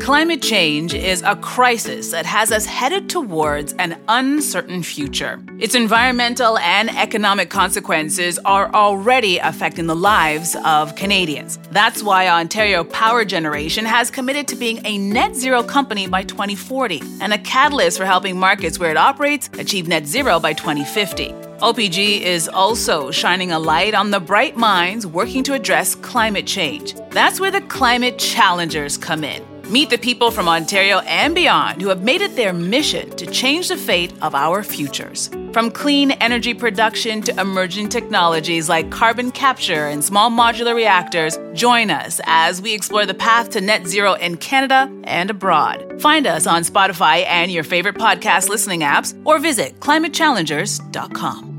Climate change is a crisis that has us headed towards an uncertain future. Its environmental and economic consequences are already affecting the lives of Canadians. That's why Ontario Power Generation has committed to being a net zero company by 2040 and a catalyst for helping markets where it operates achieve net zero by 2050. OPG is also shining a light on the bright minds working to address climate change. That's where the climate challengers come in. Meet the people from Ontario and beyond who have made it their mission to change the fate of our futures. From clean energy production to emerging technologies like carbon capture and small modular reactors, join us as we explore the path to net zero in Canada and abroad. Find us on Spotify and your favorite podcast listening apps or visit climatechallengers.com.